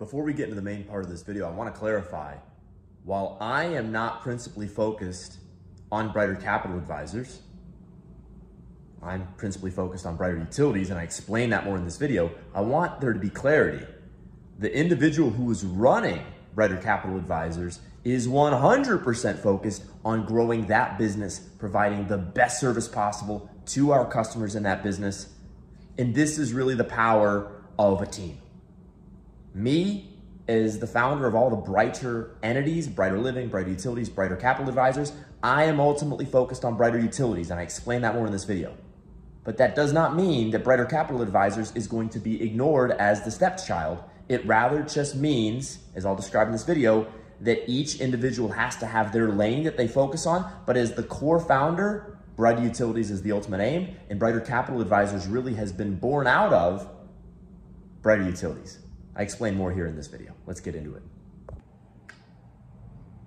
Before we get into the main part of this video, I wanna clarify, while I am not principally focused on Brighter Capital Advisors, I'm principally focused on Brighter Utilities, and I explain that more in this video. I want there to be clarity. The individual who is running Brighter Capital Advisors is 100% focused on growing that business, providing the best service possible to our customers in that business. And this is really the power of a team. Me, as the founder of all the Brighter entities, Brighter Living, Brighter Utilities, Brighter Capital Advisors, I am ultimately focused on Brighter Utilities, and I explain that more in this video. But that does not mean that Brighter Capital Advisors is going to be ignored as the stepchild. It rather just means, as I'll describe in this video, that each individual has to have their lane that they focus on. But as the core founder, Brighter Utilities is the ultimate aim, and Brighter Capital Advisors really has been born out of Brighter Utilities. I explain more here in this video. Let's get into it.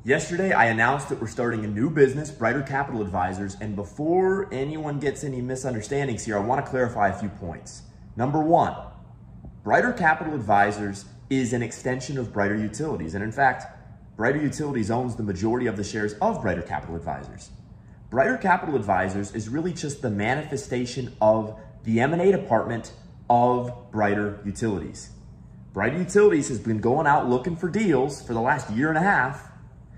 Yesterday, I announced that we're starting a new business, Brighter Capital Advisors, and before anyone gets any misunderstandings here, I want to clarify a few points. Number one, Brighter Capital Advisors is an extension of Brighter Utilities, and in fact, Brighter Utilities owns the majority of the shares of Brighter Capital Advisors. Brighter Capital Advisors is really just the manifestation of the M&A department of Brighter Utilities. Brighter Utilities has been going out looking for deals for the last year and a half,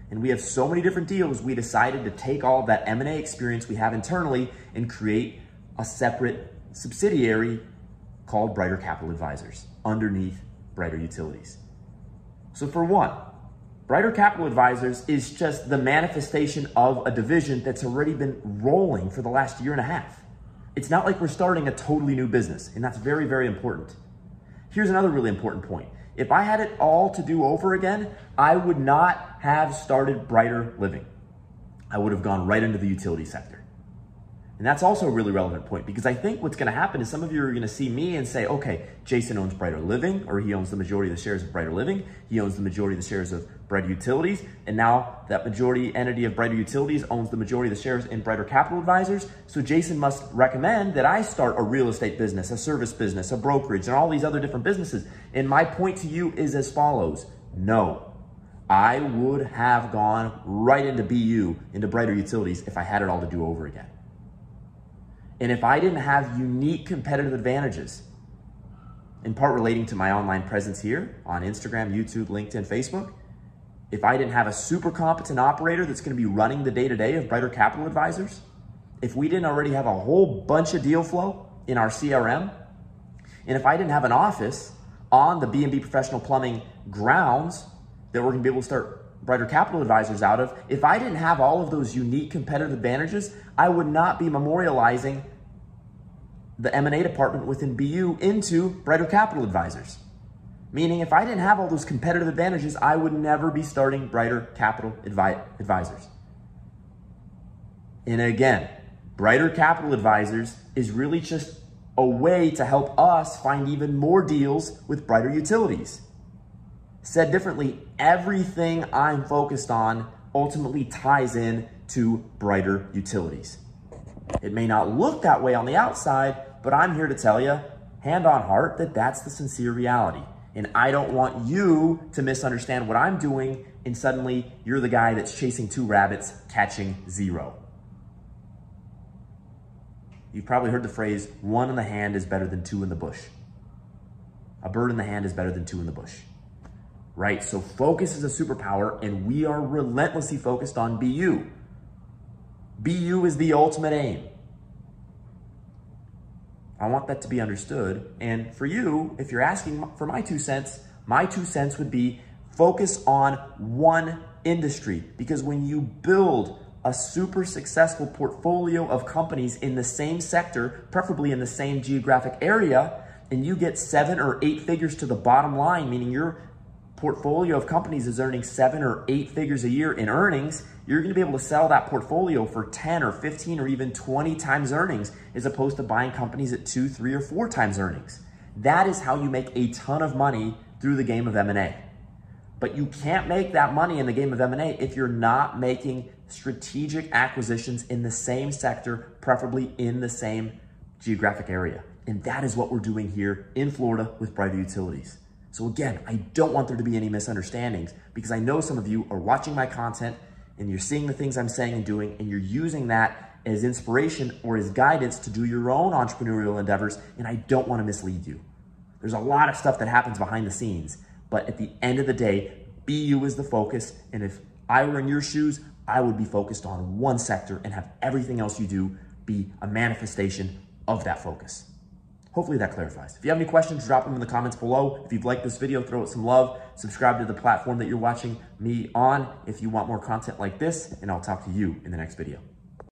and we have so many different deals, we decided to take all that M&A experience we have internally and create a separate subsidiary called Brighter Capital Advisors underneath Brighter Utilities. So for one, Brighter Capital Advisors is just the manifestation of a division that's already been rolling for the last year and a half. It's not like we're starting a totally new business, and that's very, very important. Here's another really important point. If I had it all to do over again, I would not have started Brighter Living. I would have gone right into the utility sector. And that's also a really relevant point because I think what's going to happen is some of you are going to see me and say, okay, Jason owns Brighter Living, or he owns the majority of the shares of Brighter Living. He owns the majority of the shares of Brighter Utilities. And now that majority entity of Brighter Utilities owns the majority of the shares in Brighter Capital Advisors. So Jason must recommend that I start a real estate business, a service business, a brokerage, and all these other different businesses. And my point to you is as follows. No, I would have gone right into BU, into Brighter Utilities, if I had it all to do over again. And if I didn't have unique competitive advantages, in part relating to my online presence here on Instagram, YouTube, LinkedIn, Facebook, if I didn't have a super competent operator that's going to be running the day to day of Brighter Capital Advisors, if we didn't already have a whole bunch of deal flow in our CRM, and if I didn't have an office on the B&B Professional Plumbing grounds that we're to be able to start Brighter Capital Advisors out of, if I didn't have all of those unique competitive advantages, I would not be memorializing the M&A department within BU into Brighter Capital Advisors. Meaning if I didn't have all those competitive advantages, I would never be starting Brighter Capital Advi Advisors. And again, Brighter Capital Advisors is really just a way to help us find even more deals with Brighter Utilities. Said differently, everything I'm focused on ultimately ties in to brighter utilities. It may not look that way on the outside, but I'm here to tell you, hand on heart, that that's the sincere reality. And I don't want you to misunderstand what I'm doing and suddenly you're the guy that's chasing two rabbits, catching zero. You've probably heard the phrase, one in the hand is better than two in the bush. A bird in the hand is better than two in the bush right? So focus is a superpower and we are relentlessly focused on BU. BU is the ultimate aim. I want that to be understood. And for you, if you're asking for my two cents, my two cents would be focus on one industry because when you build a super successful portfolio of companies in the same sector, preferably in the same geographic area, and you get seven or eight figures to the bottom line, meaning you're portfolio of companies is earning seven or eight figures a year in earnings, you're going to be able to sell that portfolio for 10 or 15 or even 20 times earnings as opposed to buying companies at two, three, or four times earnings. That is how you make a ton of money through the game of M&A. But you can't make that money in the game of M&A if you're not making strategic acquisitions in the same sector, preferably in the same geographic area. And that is what we're doing here in Florida with Brighter Utilities. So again, I don't want there to be any misunderstandings because I know some of you are watching my content and you're seeing the things I'm saying and doing and you're using that as inspiration or as guidance to do your own entrepreneurial endeavors and I don't want to mislead you. There's a lot of stuff that happens behind the scenes, but at the end of the day, BU is the focus and if I were in your shoes, I would be focused on one sector and have everything else you do be a manifestation of that focus. Hopefully that clarifies. If you have any questions, drop them in the comments below. If you've liked this video, throw it some love. Subscribe to the platform that you're watching me on if you want more content like this, and I'll talk to you in the next video.